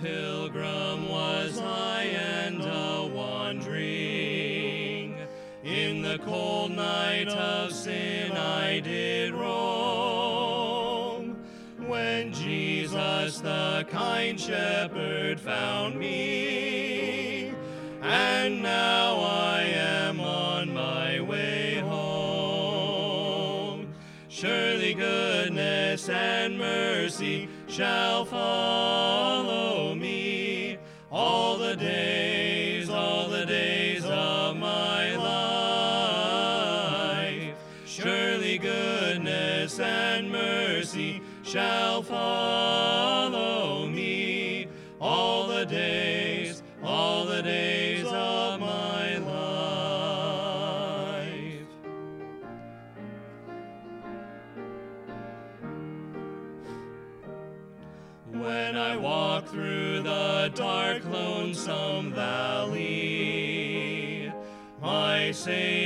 Pilgrim was I and a wandering. In the cold night of sin I did roam. When Jesus, the kind shepherd, found me, and now I am on my way home. Surely goodness and mercy shall follow shall follow me all the days, all the days of my life. When I walk through the dark, lonesome valley, my Savior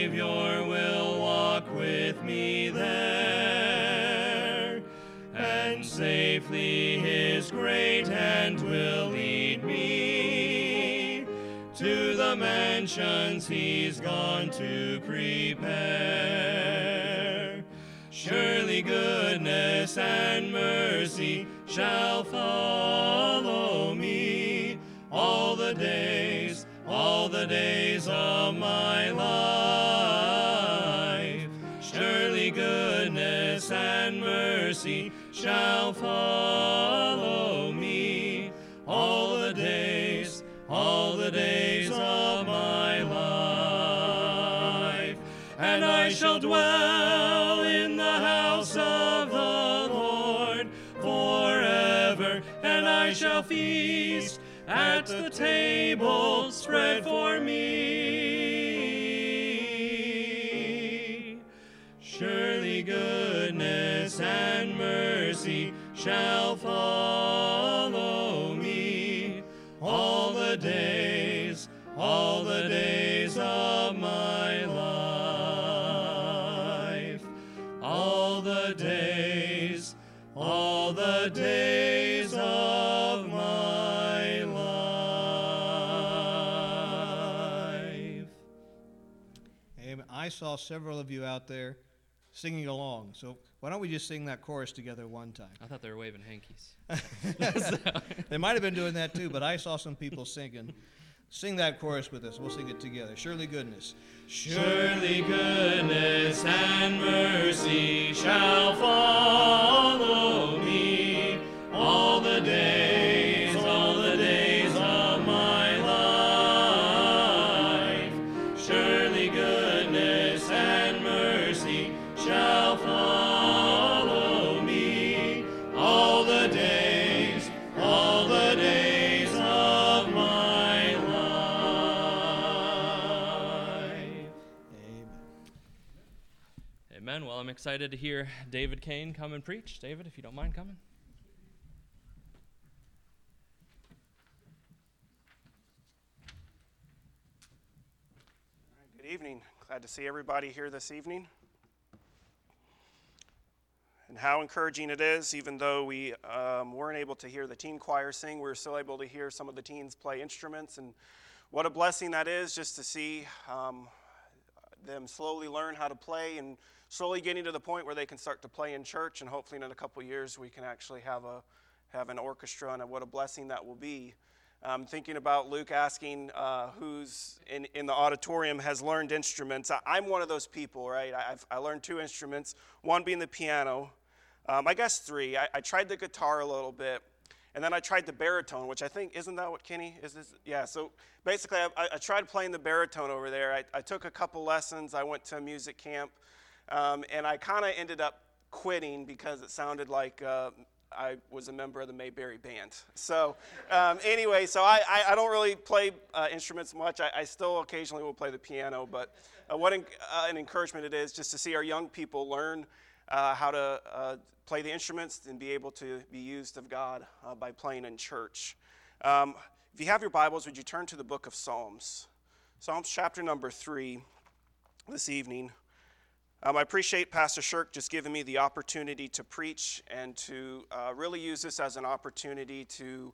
safely His great hand will lead me to the mansions He's gone to prepare. Surely goodness and mercy shall follow me all the days, all the days of my life. Surely goodness and mercy shall follow me all the days, all the days of my life. And I shall dwell in the house of the Lord forever, and I shall feast at the table spread for me. Shall follow me all the days, all the days of my life. All the days, all the days of my life. Amen. I saw several of you out there singing along. So why don't we just sing that chorus together one time? I thought they were waving hankies. They might have been doing that too, but I saw some people singing. Sing that chorus with us. We'll sing it together. Surely goodness. Surely goodness and mercy shall follow me all the days, excited to hear David Cain come and preach. David, if you don't mind coming. Good evening. Glad to see everybody here this evening. And how encouraging it is, even though we um, weren't able to hear the teen choir sing, we were still able to hear some of the teens play instruments. And what a blessing that is just to see um, them slowly learn how to play and slowly getting to the point where they can start to play in church. And hopefully, in a couple years, we can actually have, a, have an orchestra, and what a blessing that will be. Thinking about Luke asking uh, who's in, in the auditorium has learned instruments. I, I'm one of those people, right? I've, I learned two instruments, one being the piano. Um, I guess three. I, I tried the guitar a little bit, and then I tried the baritone, which I think, isn't that what Kenny is? This? Yeah, so basically, I, I, I tried playing the baritone over there. I, I took a couple lessons, I went to a music camp, um, and I kind of ended up quitting because it sounded like uh, I was a member of the Mayberry band. So, um, anyway, so I, I, I don't really play uh, instruments much. I, I still occasionally will play the piano, but uh, what an, uh, an encouragement it is just to see our young people learn uh, how to uh, play the instruments and be able to be used of God uh, by playing in church. Um, if you have your Bibles, would you turn to the book of Psalms? Psalms chapter number three this evening. Um, I appreciate Pastor Shirk just giving me the opportunity to preach and to uh, really use this as an opportunity to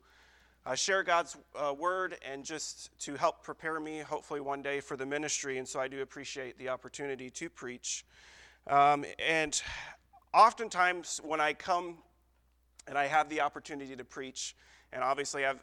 uh, share God's uh, word and just to help prepare me, hopefully, one day for the ministry. And so I do appreciate the opportunity to preach. Um, and oftentimes, when I come and I have the opportunity to preach, and obviously I've,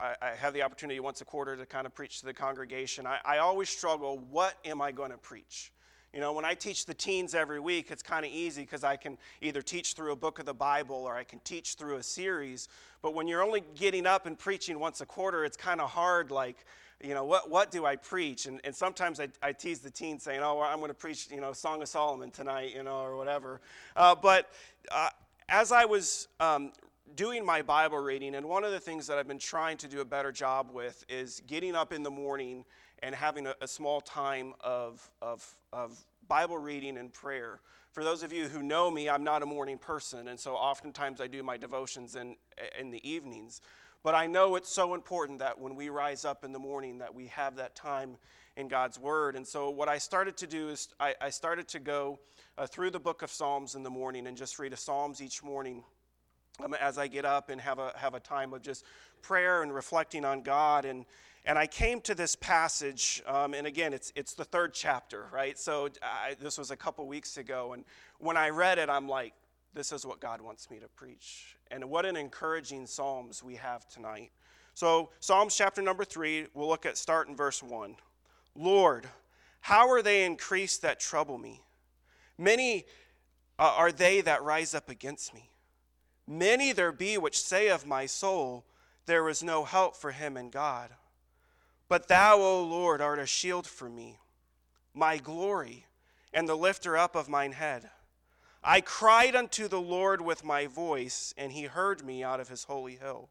uh, I have the opportunity once a quarter to kind of preach to the congregation, I, I always struggle what am I going to preach? You know, when I teach the teens every week, it's kind of easy because I can either teach through a book of the Bible or I can teach through a series. But when you're only getting up and preaching once a quarter, it's kind of hard, like, you know, what, what do I preach? And, and sometimes I, I tease the teens saying, oh, well, I'm going to preach, you know, Song of Solomon tonight, you know, or whatever. Uh, but uh, as I was um, doing my Bible reading, and one of the things that I've been trying to do a better job with is getting up in the morning and having a, a small time of, of, of Bible reading and prayer. For those of you who know me, I'm not a morning person, and so oftentimes I do my devotions in, in the evenings. But I know it's so important that when we rise up in the morning that we have that time in God's Word. And so what I started to do is I, I started to go uh, through the book of Psalms in the morning and just read a Psalms each morning um, as I get up and have a, have a time of just prayer and reflecting on God. And, and I came to this passage, um, and again, it's, it's the third chapter, right? So I, this was a couple weeks ago. And when I read it, I'm like, this is what God wants me to preach. And what an encouraging Psalms we have tonight. So, Psalms chapter number three, we'll look at start in verse one. Lord, how are they increased that trouble me? Many uh, are they that rise up against me. Many there be which say of my soul, There is no help for him in God. But thou, O Lord, art a shield for me, my glory, and the lifter up of mine head. I cried unto the Lord with my voice, and he heard me out of his holy hill.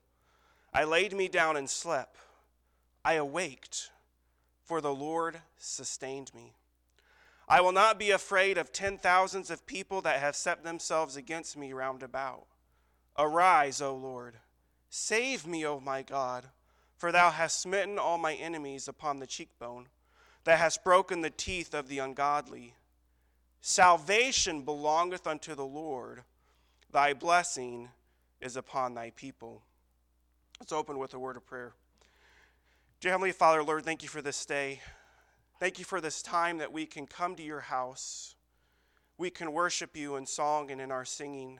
I laid me down and slept. I awaked, for the Lord sustained me. I will not be afraid of ten thousands of people that have set themselves against me round about. Arise, O Lord. Save me, O my God, for thou hast smitten all my enemies upon the cheekbone, that hast broken the teeth of the ungodly. Salvation belongeth unto the Lord, thy blessing is upon thy people. Let's open with a word of prayer. Dear Heavenly Father, Lord, thank you for this day. Thank you for this time that we can come to your house. We can worship you in song and in our singing.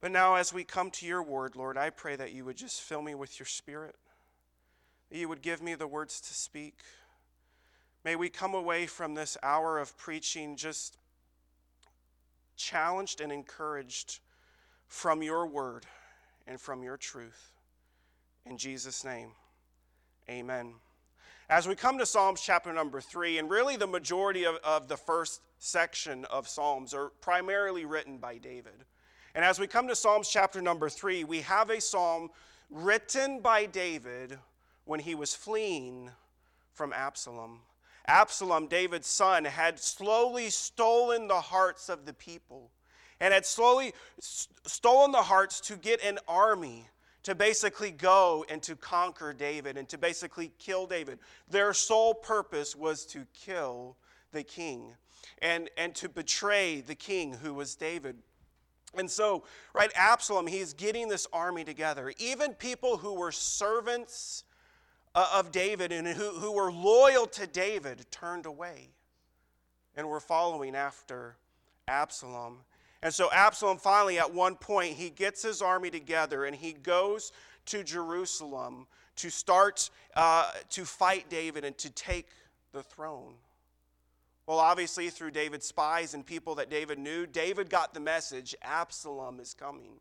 But now, as we come to your word, Lord, I pray that you would just fill me with your spirit, that you would give me the words to speak. May we come away from this hour of preaching just challenged and encouraged from your word and from your truth. In Jesus' name, amen. As we come to Psalms chapter number three, and really the majority of, of the first section of Psalms are primarily written by David. And as we come to Psalms chapter number three, we have a psalm written by David when he was fleeing from Absalom. Absalom, David's son, had slowly stolen the hearts of the people and had slowly stolen the hearts to get an army to basically go and to conquer David and to basically kill David. Their sole purpose was to kill the king and, and to betray the king who was David. And so, right, Absalom, he's getting this army together. Even people who were servants uh, of David and who, who were loyal to David turned away and were following after Absalom. And so, Absalom finally, at one point, he gets his army together and he goes to Jerusalem to start uh, to fight David and to take the throne. Well, obviously, through David's spies and people that David knew, David got the message Absalom is coming.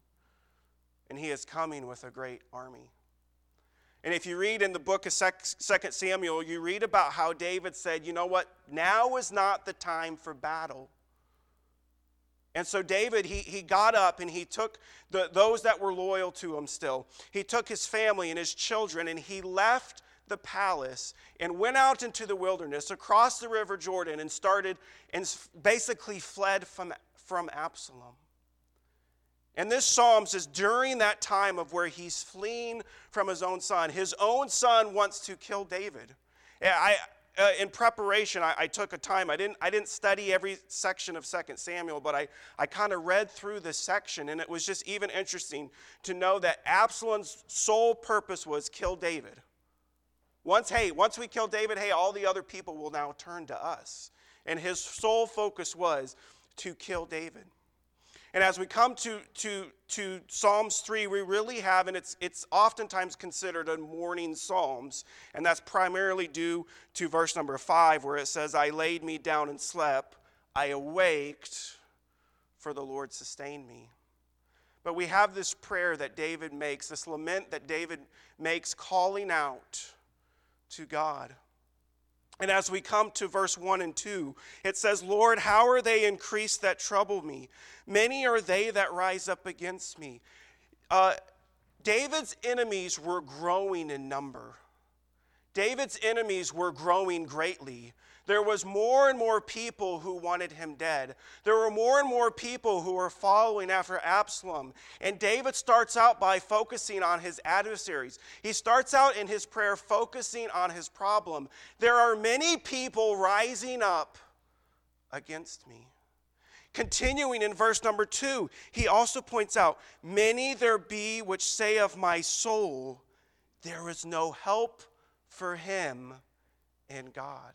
And he is coming with a great army. And if you read in the book of 2 Samuel, you read about how David said, you know what, now is not the time for battle. And so David, he, he got up and he took the, those that were loyal to him still. He took his family and his children and he left the palace and went out into the wilderness across the river Jordan and started and basically fled from, from Absalom. And this psalm says during that time of where he's fleeing from his own son. His own son wants to kill David. I, uh, in preparation, I, I, took a time. I didn't, I didn't study every section of 2 Samuel, but I, I kind of read through this section, and it was just even interesting to know that Absalom's sole purpose was kill David. Once, hey, once we kill David, hey, all the other people will now turn to us. And his sole focus was to kill David. And as we come to, to, to Psalms 3, we really have, and it's, it's oftentimes considered a mourning Psalms, and that's primarily due to verse number 5, where it says, I laid me down and slept, I awaked, for the Lord sustained me. But we have this prayer that David makes, this lament that David makes, calling out to God. And as we come to verse 1 and 2, it says, Lord, how are they increased that trouble me? Many are they that rise up against me. Uh, David's enemies were growing in number. David's enemies were growing greatly. There was more and more people who wanted him dead. There were more and more people who were following after Absalom. And David starts out by focusing on his adversaries. He starts out in his prayer focusing on his problem. There are many people rising up against me. Continuing in verse number two, he also points out, Many there be which say of my soul, there is no help for him in God.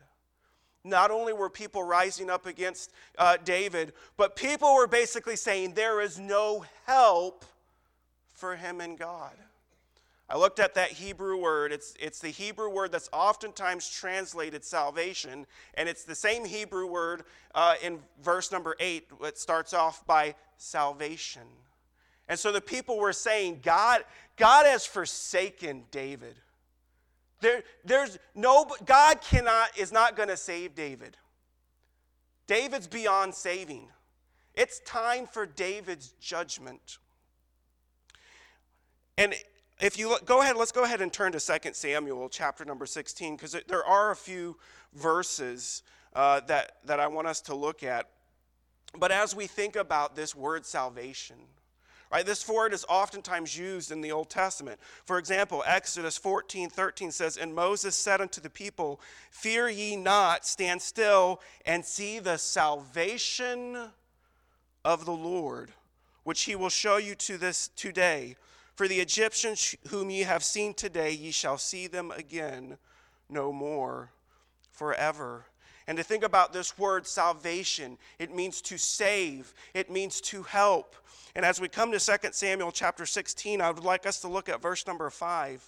Not only were people rising up against uh, David, but people were basically saying there is no help for him in God. I looked at that Hebrew word. It's, it's the Hebrew word that's oftentimes translated salvation, and it's the same Hebrew word uh, in verse number 8 that starts off by salvation. And so the people were saying, God, God has forsaken David. There, there's no, God cannot, is not going to save David. David's beyond saving. It's time for David's judgment. And if you look, go ahead, let's go ahead and turn to 2 Samuel chapter number 16, because there are a few verses uh, that, that I want us to look at. But as we think about this word salvation, Right, this word is oftentimes used in the Old Testament. For example, Exodus 14 13 says, And Moses said unto the people, Fear ye not, stand still, and see the salvation of the Lord, which he will show you to this today. For the Egyptians whom ye have seen today, ye shall see them again no more forever. And to think about this word salvation, it means to save, it means to help. And as we come to 2 Samuel chapter 16, I would like us to look at verse number 5.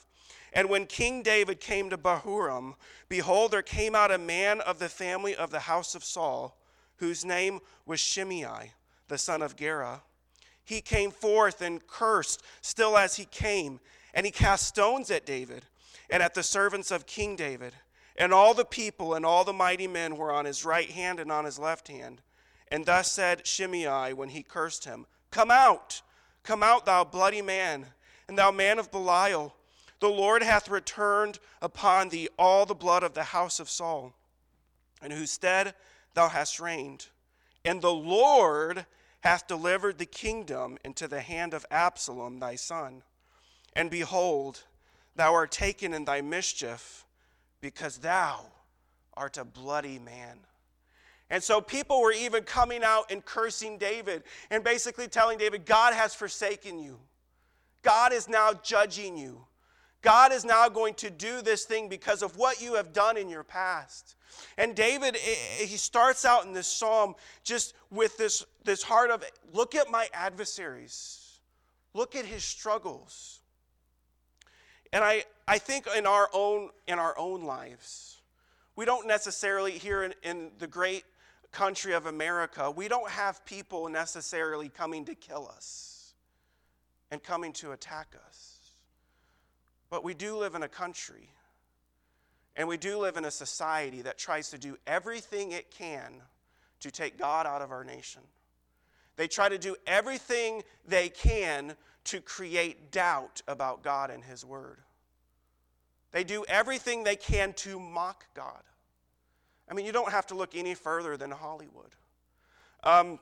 And when King David came to Bahurim, behold, there came out a man of the family of the house of Saul, whose name was Shimei, the son of Gera. He came forth and cursed still as he came, and he cast stones at David and at the servants of King David. And all the people and all the mighty men were on his right hand and on his left hand. And thus said Shimei when he cursed him, Come out, come out, thou bloody man, and thou man of Belial. The Lord hath returned upon thee all the blood of the house of Saul, in whose stead thou hast reigned. And the Lord hath delivered the kingdom into the hand of Absalom thy son. And behold, thou art taken in thy mischief, because thou art a bloody man. And so people were even coming out and cursing David and basically telling David, God has forsaken you. God is now judging you. God is now going to do this thing because of what you have done in your past. And David, he starts out in this psalm just with this, this heart of look at my adversaries, look at his struggles. And I, I think in our own in our own lives, we don't necessarily here in, in the great country of America, we don't have people necessarily coming to kill us and coming to attack us. But we do live in a country and we do live in a society that tries to do everything it can to take God out of our nation. They try to do everything they can to create doubt about God and His Word. They do everything they can to mock God. I mean, you don't have to look any further than Hollywood. Um,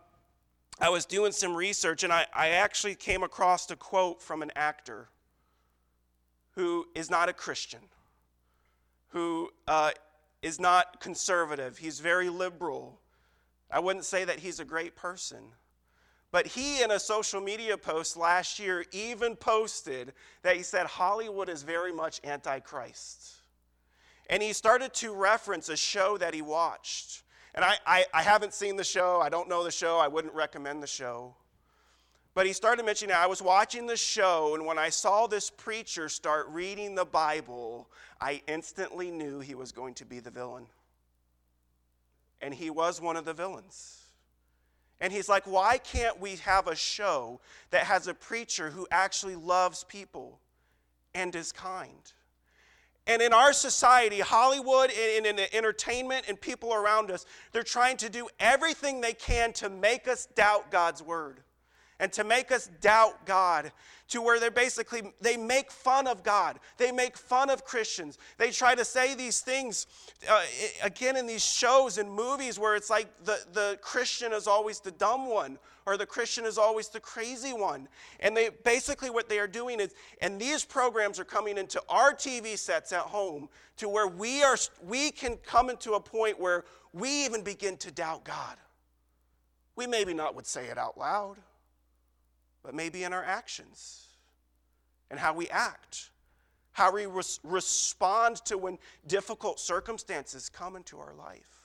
I was doing some research and I, I actually came across a quote from an actor who is not a Christian, who uh, is not conservative, he's very liberal. I wouldn't say that he's a great person. But he, in a social media post last year, even posted that he said Hollywood is very much antichrist. And he started to reference a show that he watched. And I, I, I, haven't seen the show, I don't know the show, I wouldn't recommend the show. But he started mentioning, I was watching the show, and when I saw this preacher start reading the Bible, I instantly knew he was going to be the villain. And he was one of the villains. And he's like, why can't we have a show that has a preacher who actually loves people and is kind? And in our society, Hollywood and in the entertainment and people around us, they're trying to do everything they can to make us doubt God's word and to make us doubt God to where they're basically they make fun of God. They make fun of Christians. They try to say these things uh, again in these shows and movies where it's like the, the Christian is always the dumb one or the Christian is always the crazy one. And they basically what they are doing is and these programs are coming into our TV sets at home to where we are we can come into a point where we even begin to doubt God. We maybe not would say it out loud but maybe in our actions and how we act, how we res- respond to when difficult circumstances come into our life.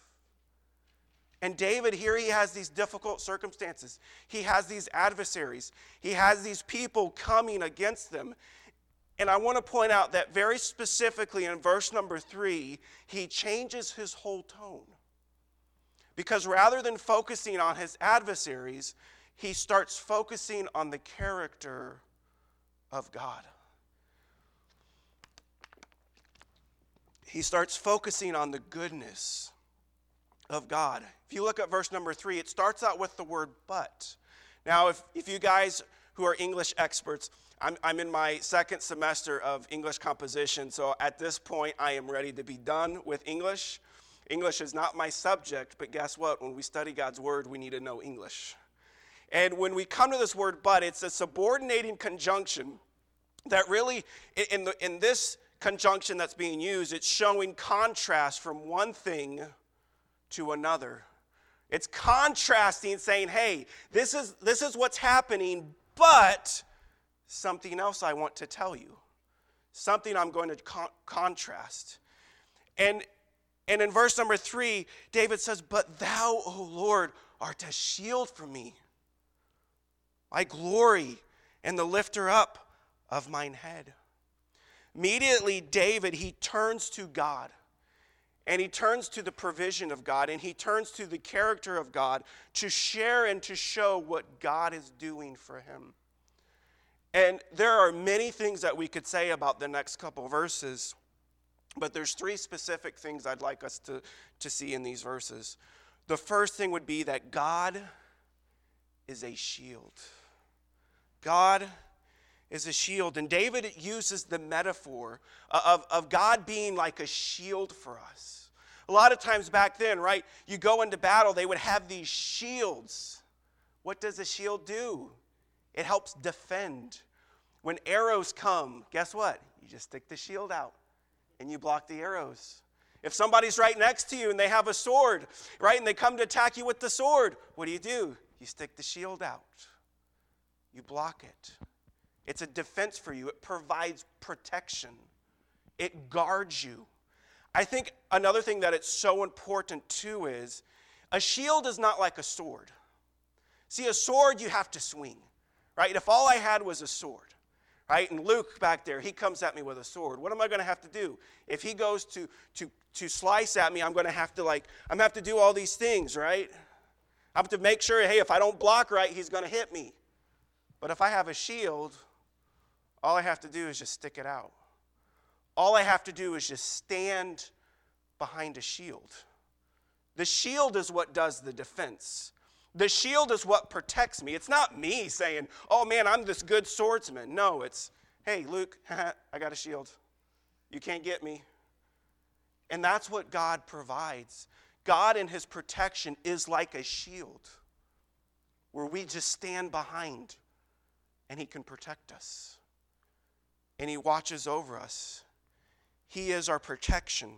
And David, here he has these difficult circumstances. He has these adversaries. He has these people coming against them. And I want to point out that very specifically in verse number three, he changes his whole tone. Because rather than focusing on his adversaries, he starts focusing on the character of God. He starts focusing on the goodness of God. If you look at verse number three, it starts out with the word but. Now, if, if you guys who are English experts, I'm, I'm in my second semester of English composition, so at this point I am ready to be done with English. English is not my subject, but guess what? When we study God's word, we need to know English. And when we come to this word but, it's a subordinating conjunction that really, in, the, in this conjunction that's being used, it's showing contrast from one thing to another. It's contrasting, saying, hey, this is, this is what's happening, but something else I want to tell you. Something I'm going to con- contrast. And, and in verse number three, David says, But thou, O Lord, art a shield for me I glory in the lifter up of mine head. Immediately, David, he turns to God and he turns to the provision of God and he turns to the character of God to share and to show what God is doing for him. And there are many things that we could say about the next couple verses, but there's three specific things I'd like us to, to see in these verses. The first thing would be that God is a shield. God is a shield. And David uses the metaphor of, of God being like a shield for us. A lot of times back then, right, you go into battle, they would have these shields. What does a shield do? It helps defend. When arrows come, guess what? You just stick the shield out and you block the arrows. If somebody's right next to you and they have a sword, right, and they come to attack you with the sword, what do you do? You stick the shield out you block it. It's a defense for you, it provides protection, it guards you. I think another thing that it's so important too is a shield is not like a sword. See, a sword you have to swing, right? If all I had was a sword, right? And Luke back there, he comes at me with a sword. What am I going to have to do? If he goes to, to, to slice at me, I'm going to have to like, I'm going to have to do all these things, right? I have to make sure, hey, if I don't block right, he's going to hit me. But if I have a shield, all I have to do is just stick it out. All I have to do is just stand behind a shield. The shield is what does the defense. The shield is what protects me. It's not me saying, oh man, I'm this good swordsman. No, it's, hey, Luke, I got a shield. You can't get me. And that's what God provides. God and his protection is like a shield where we just stand behind and He can protect us. And He watches over us. He is our protection.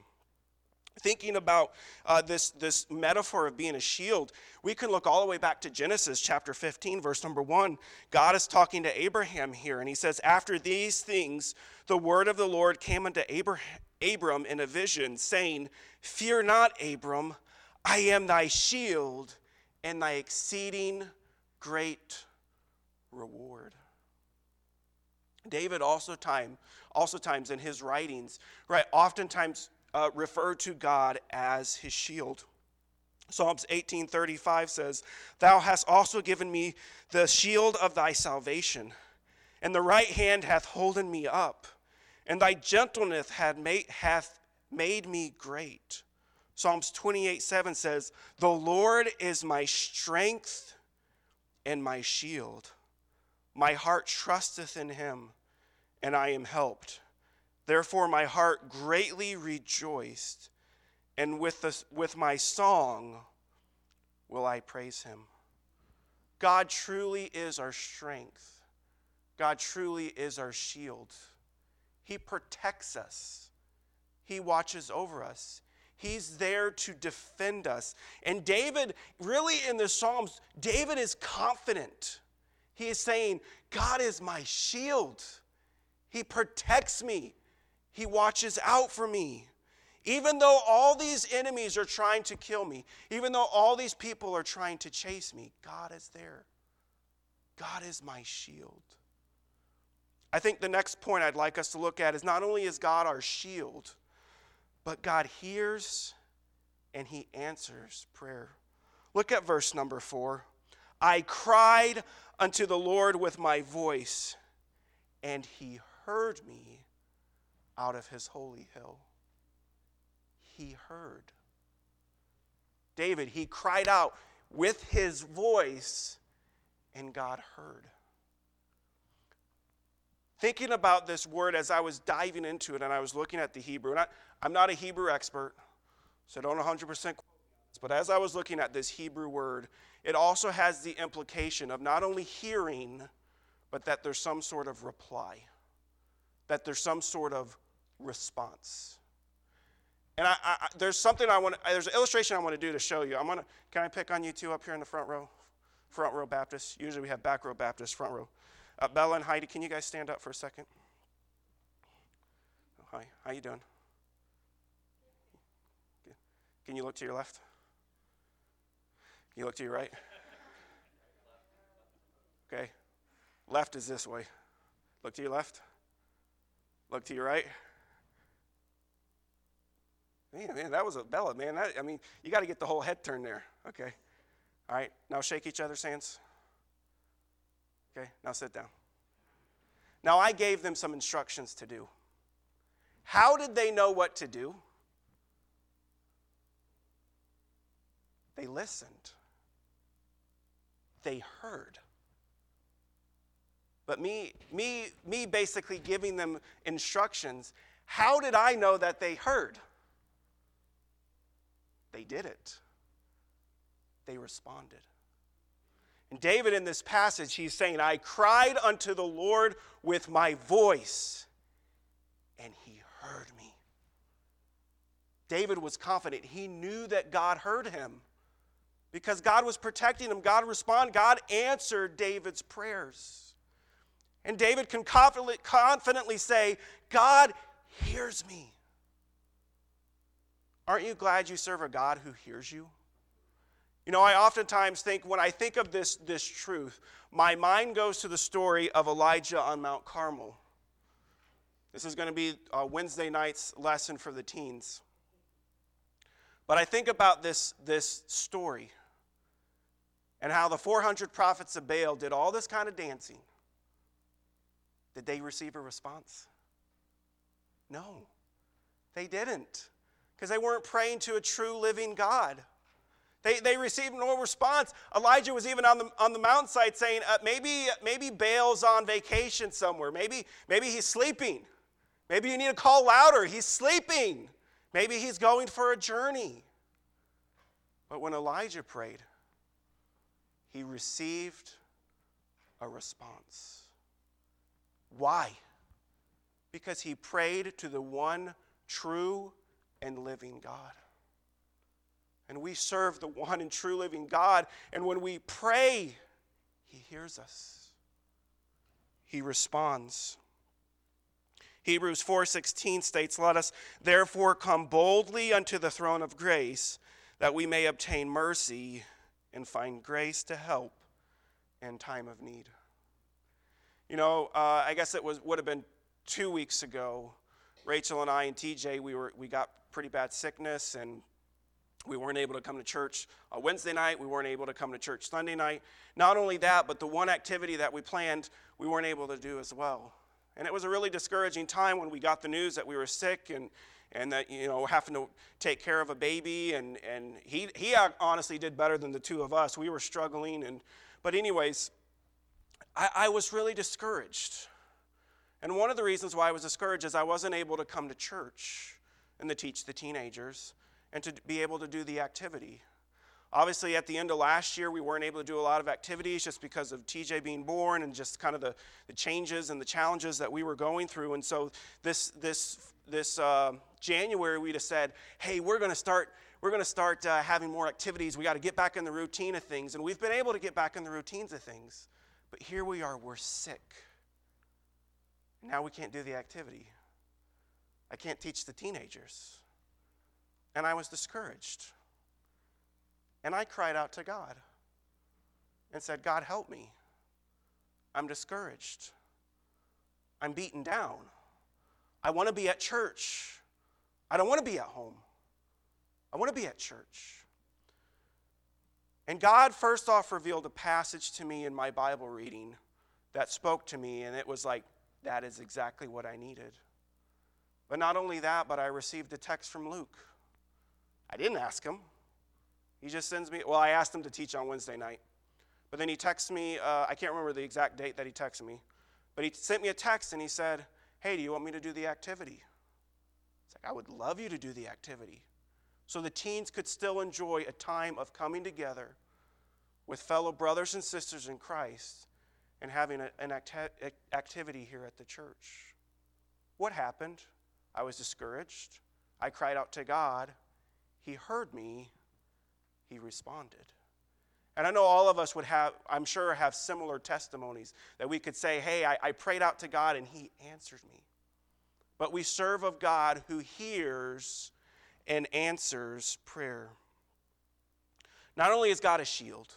thinking about uh, this, this metaphor of being a shield, we can look all the way back to Genesis chapter 15, verse number 1. God is talking to Abraham here, and he says, After these things, the word of the Lord came unto Abram in a vision, saying, Fear not, Abram, I am thy shield and thy exceeding great reward. David also time also times in his writings, right, oftentimes uh, refer to God as his shield. Psalms 18:35 says, "Thou hast also given me the shield of thy salvation, and the right hand hath holden me up, and thy gentleness made, hath made me great." Psalms 28:7 says, "The Lord is my strength and my shield. My heart trusteth in him, and I am helped." Therefore, my heart greatly rejoiced, and with, the, with my song will I praise him. God truly is our strength. God truly is our shield. He protects us, He watches over us. He's there to defend us. And David, really in the Psalms, David is confident. He is saying, God is my shield. He protects me. He watches out for me. Even though all these enemies are trying to kill me, even though all these people are trying to chase me, God is there. God is my shield. I think the next point I'd like us to look at is not only is God our shield, but God hears and he answers prayer. Look at verse number four. I cried unto the Lord with my voice, and he heard me out of his holy hill. He heard. David, he cried out with his voice, and God heard. Thinking about this word as I was diving into it and I was looking at the Hebrew, and I, I'm not a Hebrew expert, so I don't 100% but as I was looking at this Hebrew word, it also has the implication of not only hearing, but that there's some sort of reply, that there's some sort of response. And I, I, there's something I want. There's an illustration I want to do to show you. I'm gonna. Can I pick on you two up here in the front row? Front row Baptists. Usually we have back row Baptists. Front row. Uh, Bella and Heidi, can you guys stand up for a second? Oh, hi. How you doing? Can you look to your left? You look to your right? Okay. Left is this way. Look to your left. Look to your right. Man, man, that was a Bella, man. That, I mean, you got to get the whole head turned there. Okay. All right. Now shake each other's hands. Okay. Now sit down. Now I gave them some instructions to do. How did they know what to do? They listened. They heard. But me, me, me basically giving them instructions, how did I know that they heard? They did it. They responded. And David, in this passage, he's saying, I cried unto the Lord with my voice, and he heard me. David was confident. He knew that God heard him because God was protecting him. God responded. God answered David's prayers. And David can confidently, say, God hears me. Aren't you glad you serve a God who hears you? You know, I oftentimes think when I think of this, this truth, my mind goes to the story of Elijah on Mount Carmel. This is going to be a Wednesday night's lesson for the teens. But I think about this, this story and how the 400 prophets of Baal did all this kind of dancing. Did they receive a response? No, they didn't because they weren't praying to a true living God. They, they received no response. Elijah was even on the, on the mountainside saying, uh, maybe, maybe Baal's on vacation somewhere. Maybe, maybe he's sleeping. Maybe you need to call louder. He's sleeping. Maybe he's going for a journey. But when Elijah prayed, he received a response. Why? Because he prayed to the one true and living God. And we serve the one and true living God. And when we pray, He hears us, He responds. Hebrews 4:16 states, "Let us therefore come boldly unto the throne of grace, that we may obtain mercy and find grace to help in time of need." You know, uh, I guess it was would have been two weeks ago. Rachel and I and TJ, we were we got pretty bad sickness and we weren't able to come to church on Wednesday night. We weren't able to come to church Sunday night. Not only that, but the one activity that we planned, we weren't able to do as well. And it was a really discouraging time when we got the news that we were sick and, and that, you know, having to take care of a baby. And, and he, he honestly did better than the two of us. We were struggling. And, but, anyways, I, I was really discouraged. And one of the reasons why I was discouraged is I wasn't able to come to church and to teach the teenagers and to be able to do the activity. Obviously, at the end of last year, we weren't able to do a lot of activities just because of TJ being born and just kind of the, the changes and the challenges that we were going through. And so this, this, this uh, January, we just said, hey, we're going to start, we're going to start uh, having more activities. We got to get back in the routine of things. And we've been able to get back in the routines of things. But here we are, we're sick. Now we can't do the activity. I can't teach the teenagers. And I was discouraged. And I cried out to God and said, God, help me. I'm discouraged. I'm beaten down. I want to be at church. I don't want to be at home. I want to be at church. And God first off revealed a passage to me in my Bible reading that spoke to me, and it was like, that is exactly what I needed. But not only that, but I received a text from Luke. I didn't ask him. He just sends me, well, I asked him to teach on Wednesday night. But then he texts me, uh, I can't remember the exact date that he texted me, but he sent me a text and he said, Hey, do you want me to do the activity? It's like, I would love you to do the activity. So the teens could still enjoy a time of coming together with fellow brothers and sisters in Christ and having a, an acti- activity here at the church. What happened? I was discouraged. I cried out to God. He heard me he responded. And I know all of us would have, I'm sure, have similar testimonies that we could say, hey, I, I prayed out to God and he answered me. But we serve of God who hears and answers prayer. Not only is God a shield,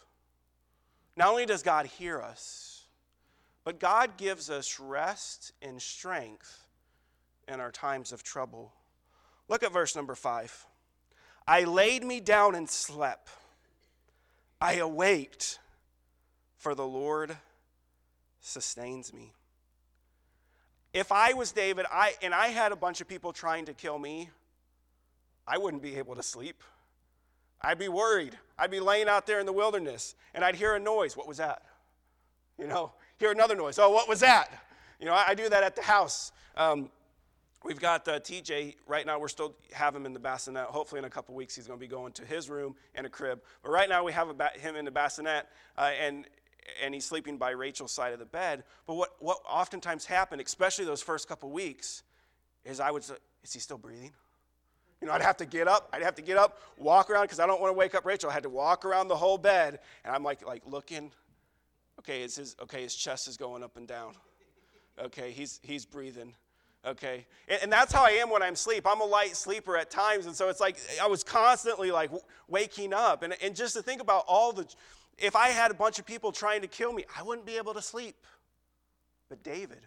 not only does God hear us, but God gives us rest and strength in our times of trouble. Look at verse number five. I laid me down and slept. I awaked, for the Lord sustains me. If I was David I, and I had a bunch of people trying to kill me, I wouldn't be able to sleep. I'd be worried. I'd be laying out there in the wilderness and I'd hear a noise. What was that? You know, hear another noise. Oh, what was that? You know, I, I do that at the house. Um, We've got uh, TJ right now. We're still have him in the bassinet. Hopefully, in a couple weeks, he's going to be going to his room and a crib. But right now, we have ba- him in the bassinet, uh, and and he's sleeping by Rachel's side of the bed. But what what oftentimes happened, especially those first couple weeks, is I would say, "Is he still breathing?" You know, I'd have to get up. I'd have to get up, walk around because I don't want to wake up Rachel. I had to walk around the whole bed, and I'm like like looking. Okay, is his okay? His chest is going up and down. Okay, he's he's breathing okay? And, that's how i am when i'm asleep. I'm a light sleeper at times and so it's like i was constantly like waking up. And, and just to think about all the if i had a bunch of people trying to kill me i wouldn't be able to sleep. But david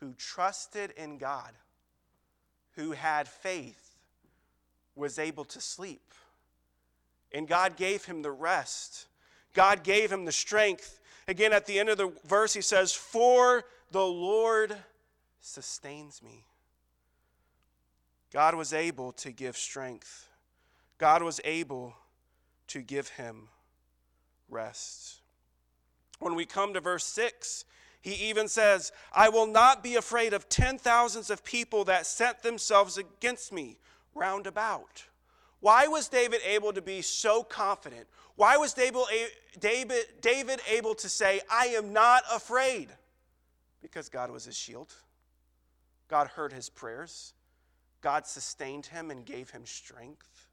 who trusted in god who had faith was able to sleep. And god gave him the rest. God gave him the strength. Again at the end of the verse he says for the lord sustains me. God was able to give strength. God was able to give him rest. When we come to verse 6, he even says, I will not be afraid of ten thousands of people that set themselves against me round about. Why was David able to be so confident? Why was David, able to say, I am not afraid? Because God was his shield. God heard his prayers. God sustained him and gave him strength.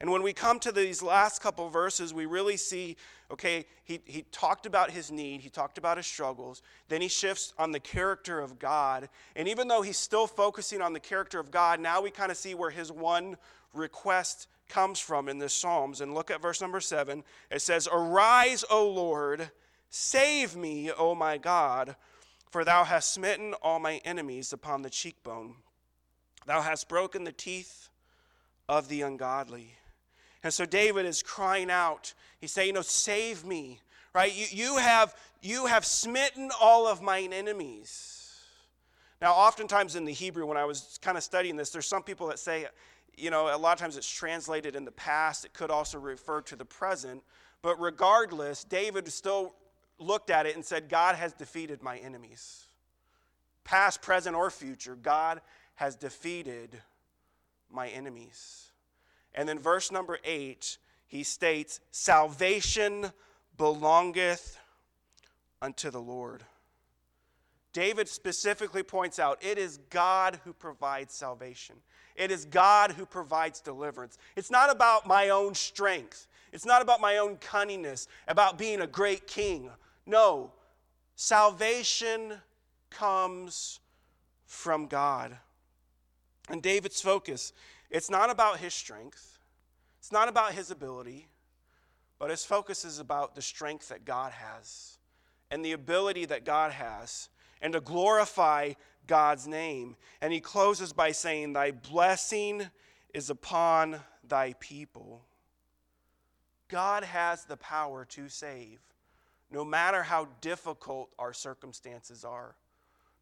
And when we come to these last couple verses, we really see okay, he, he talked about his need, he talked about his struggles, then he shifts on the character of God. And even though he's still focusing on the character of God, now we kind of see where his one request comes from in the Psalms. And look at verse number seven. It says, Arise, O Lord, save me, O my God, for thou hast smitten all my enemies upon the cheekbone. Thou hast broken the teeth of the ungodly. And so David is crying out. He's saying, you know, save me." Right? You, you have you have smitten all of mine enemies. Now, oftentimes in the Hebrew, when I was kind of studying this, there's some people that say, you know, a lot of times it's translated in the past. It could also refer to the present. But regardless, David still looked at it and said, God has defeated my enemies. Past, present, or future, God has defeated my enemies. And then, verse number eight, he states, Salvation belongeth unto the Lord. David specifically points out it is God who provides salvation. It is God who provides deliverance. It's not about my own strength. It's not about my own cunningness, about being a great king. No, salvation comes from God. And David's focus it's not about his strength, it's not about his ability, but his focus is about the strength that God has and the ability that God has and to glorify God's name. And he closes by saying, Thy blessing is upon thy people. God has the power to save, no matter how difficult our circumstances are.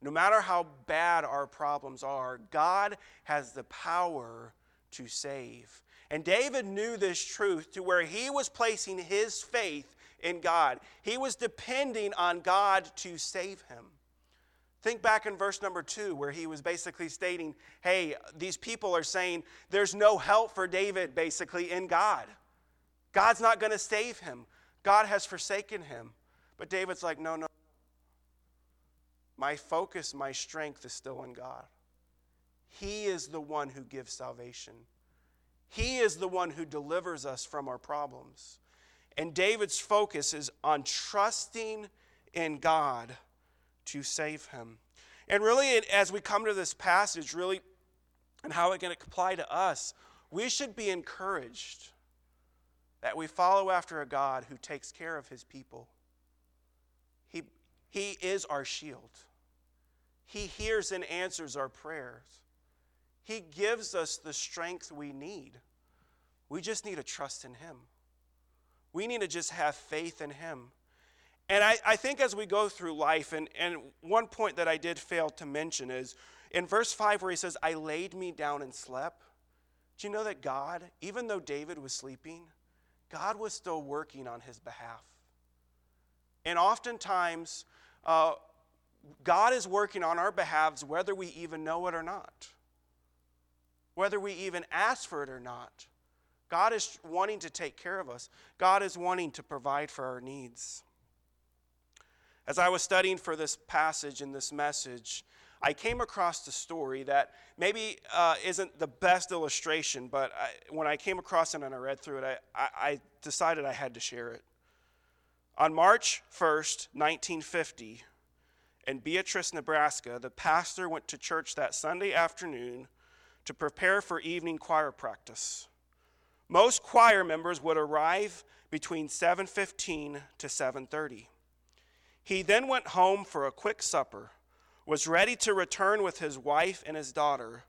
No matter how bad our problems are, God has the power to save. And David knew this truth to where he was placing his faith in God. He was depending on God to save him. Think back in verse number two, where he was basically stating, Hey, these people are saying there's no help for David, basically, in God. God's not going to save him, God has forsaken him. But David's like, No, no. My focus, my strength is still in God. He is the one who gives salvation. He is the one who delivers us from our problems. And David's focus is on trusting in God to save him. And really, as we come to this passage, really, and how it can apply to us, we should be encouraged that we follow after a God who takes care of his people. He, is our shield, He hears and answers our prayers. He gives us the strength we need. We just need to trust in Him. We need to just have faith in Him. And I, I think as we go through life, and, and one point that I did fail to mention is in verse 5 where he says, I laid me down and slept. Do you know that God, even though David was sleeping, God was still working on his behalf? And oftentimes, uh, God is working on our behalves whether we even know it or not whether we even ask for it or not. God is wanting to take care of us, God is wanting to provide for our needs. As I was studying for this passage and this message, I came across a story that maybe uh, isn't the best illustration, but I, when I came across it and I read through it, I, I decided I had to share it. On March 1st, 1950, in Beatrice, Nebraska, the pastor went to church that Sunday afternoon to prepare for evening choir practice. Most choir members would arrive between 7:15 to 7:30. He then went home for a quick supper, was ready to return with his wife and his daughter.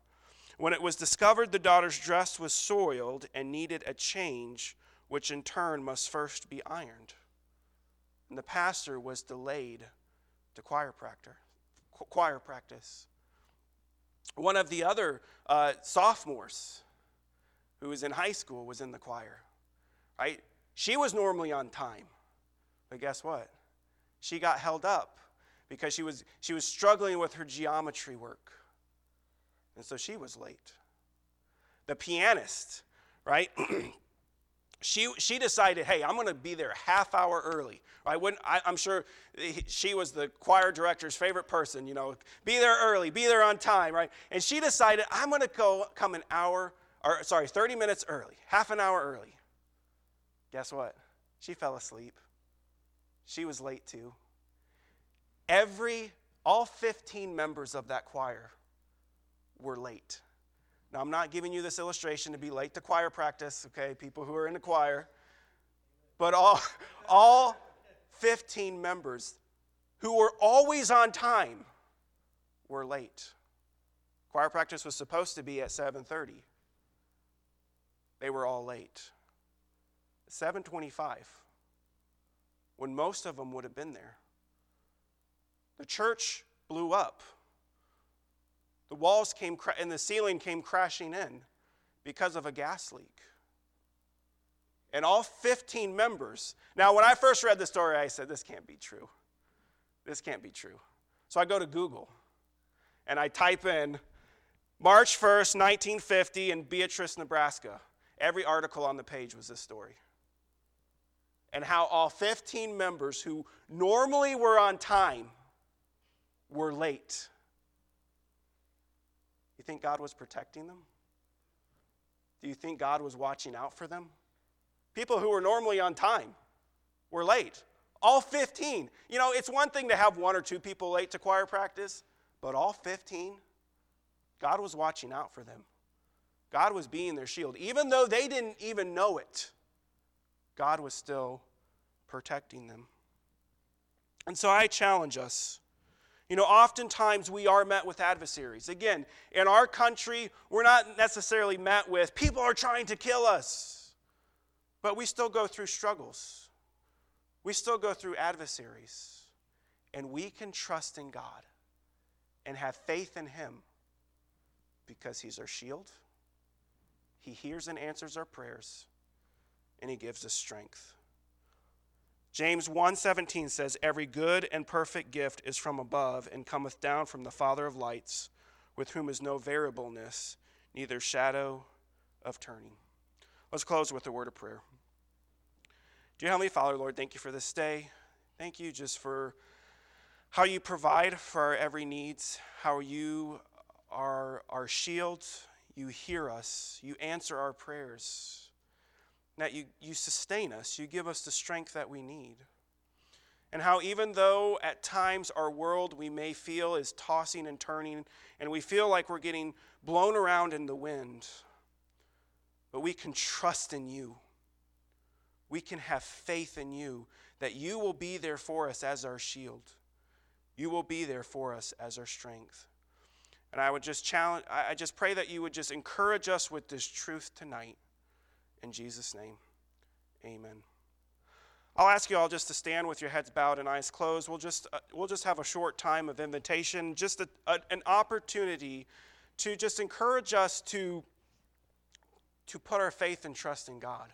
When it was discovered the daughter's dress was soiled and needed a change, which in turn must first be ironed. And the pastor was delayed to choir practice one of the other uh, sophomores who was in high school was in the choir, right? She was normally on time, but guess what? She got held up because she was, she was struggling with her geometry work. And so she was late. The pianist, right? she, she decided, hey, I'm going to be there half hour early. I wouldn't, I, am sure she was the choir director's favorite person, you know, be there early, be there on time, right? And she decided, I'm going to go come an hour or sorry, 30 minutes early, half an hour early. Guess what? She fell asleep. She was late too. Every, all 15 members of that choir were late. Now, I'm not giving you this illustration to be late to choir practice, okay, people who are in the choir, but all, all 15 members who were always on time were late. Choir practice was supposed to be at 7:30. They were all late. 7:25 when most of them would have been there. The church blew up. The walls came cra- and the ceiling came crashing in because of a gas leak. And all 15 members. Now, when I first read the story, I said, This can't be true. This can't be true. So I go to Google and I type in March 1st, 1950, in Beatrice, Nebraska. Every article on the page was this story. And how all 15 members who normally were on time were late. Do you think God was protecting them? Do you think God was watching out for them? People who were normally on time were late. All 15. You know, it's one thing to have one or two people late to choir practice, but all 15, God was watching out for them. God was being their shield. Even though they didn't even know it, God was still protecting them. And so I challenge us. You know, oftentimes we are met with adversaries. Again, in our country, we're not necessarily met with people are trying to kill us, but we still go through struggles. We still go through adversaries. And we can trust in God and have faith in Him because He's our shield. He hears and answers our prayers, and He gives us strength. James 1:17 says every good and perfect gift is from above and cometh down from the father of lights with whom is no variableness neither shadow of turning. Let's close with a word of prayer. Dear Heavenly Father, Lord, thank you for this day. Thank you just for how you provide for our every needs, how you are our shield, you hear us, you answer our prayers that you, you sustain us, you give us the strength that we need. And how, even though at times our world we may feel is tossing and turning, and we feel like we're getting blown around in the wind, but we can trust in you. We can have faith in you that you will be there for us as our shield. You will be there for us as our strength. And I would just challenge, I just pray that you would just encourage us with this truth tonight. In Jesus' name, amen. I'll ask you all just to stand with your heads bowed and eyes closed. We'll just, uh, we'll just have a short time of invitation, just a, a, an opportunity to just encourage us to, to put our faith and trust in God,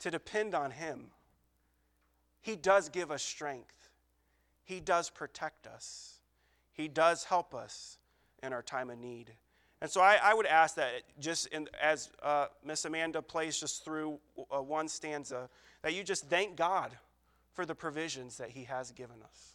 to depend on Him. He does give us strength, He does protect us, He does help us in our time of need. And so I, I would ask that just in, as uh, Miss Amanda plays just through uh, one stanza, that you just thank God for the provisions that He has given us.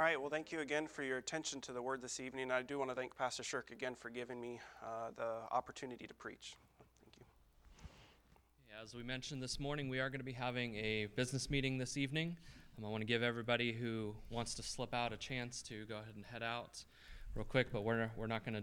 All right, well, thank you again for your attention to the word this evening. I do want to thank Pastor Shirk again for giving me uh, the opportunity to preach. Thank you. As we mentioned this morning, we are going to be having a business meeting this evening. Um, I want to give everybody who wants to slip out a chance to go ahead and head out real quick, but we're, we're not going to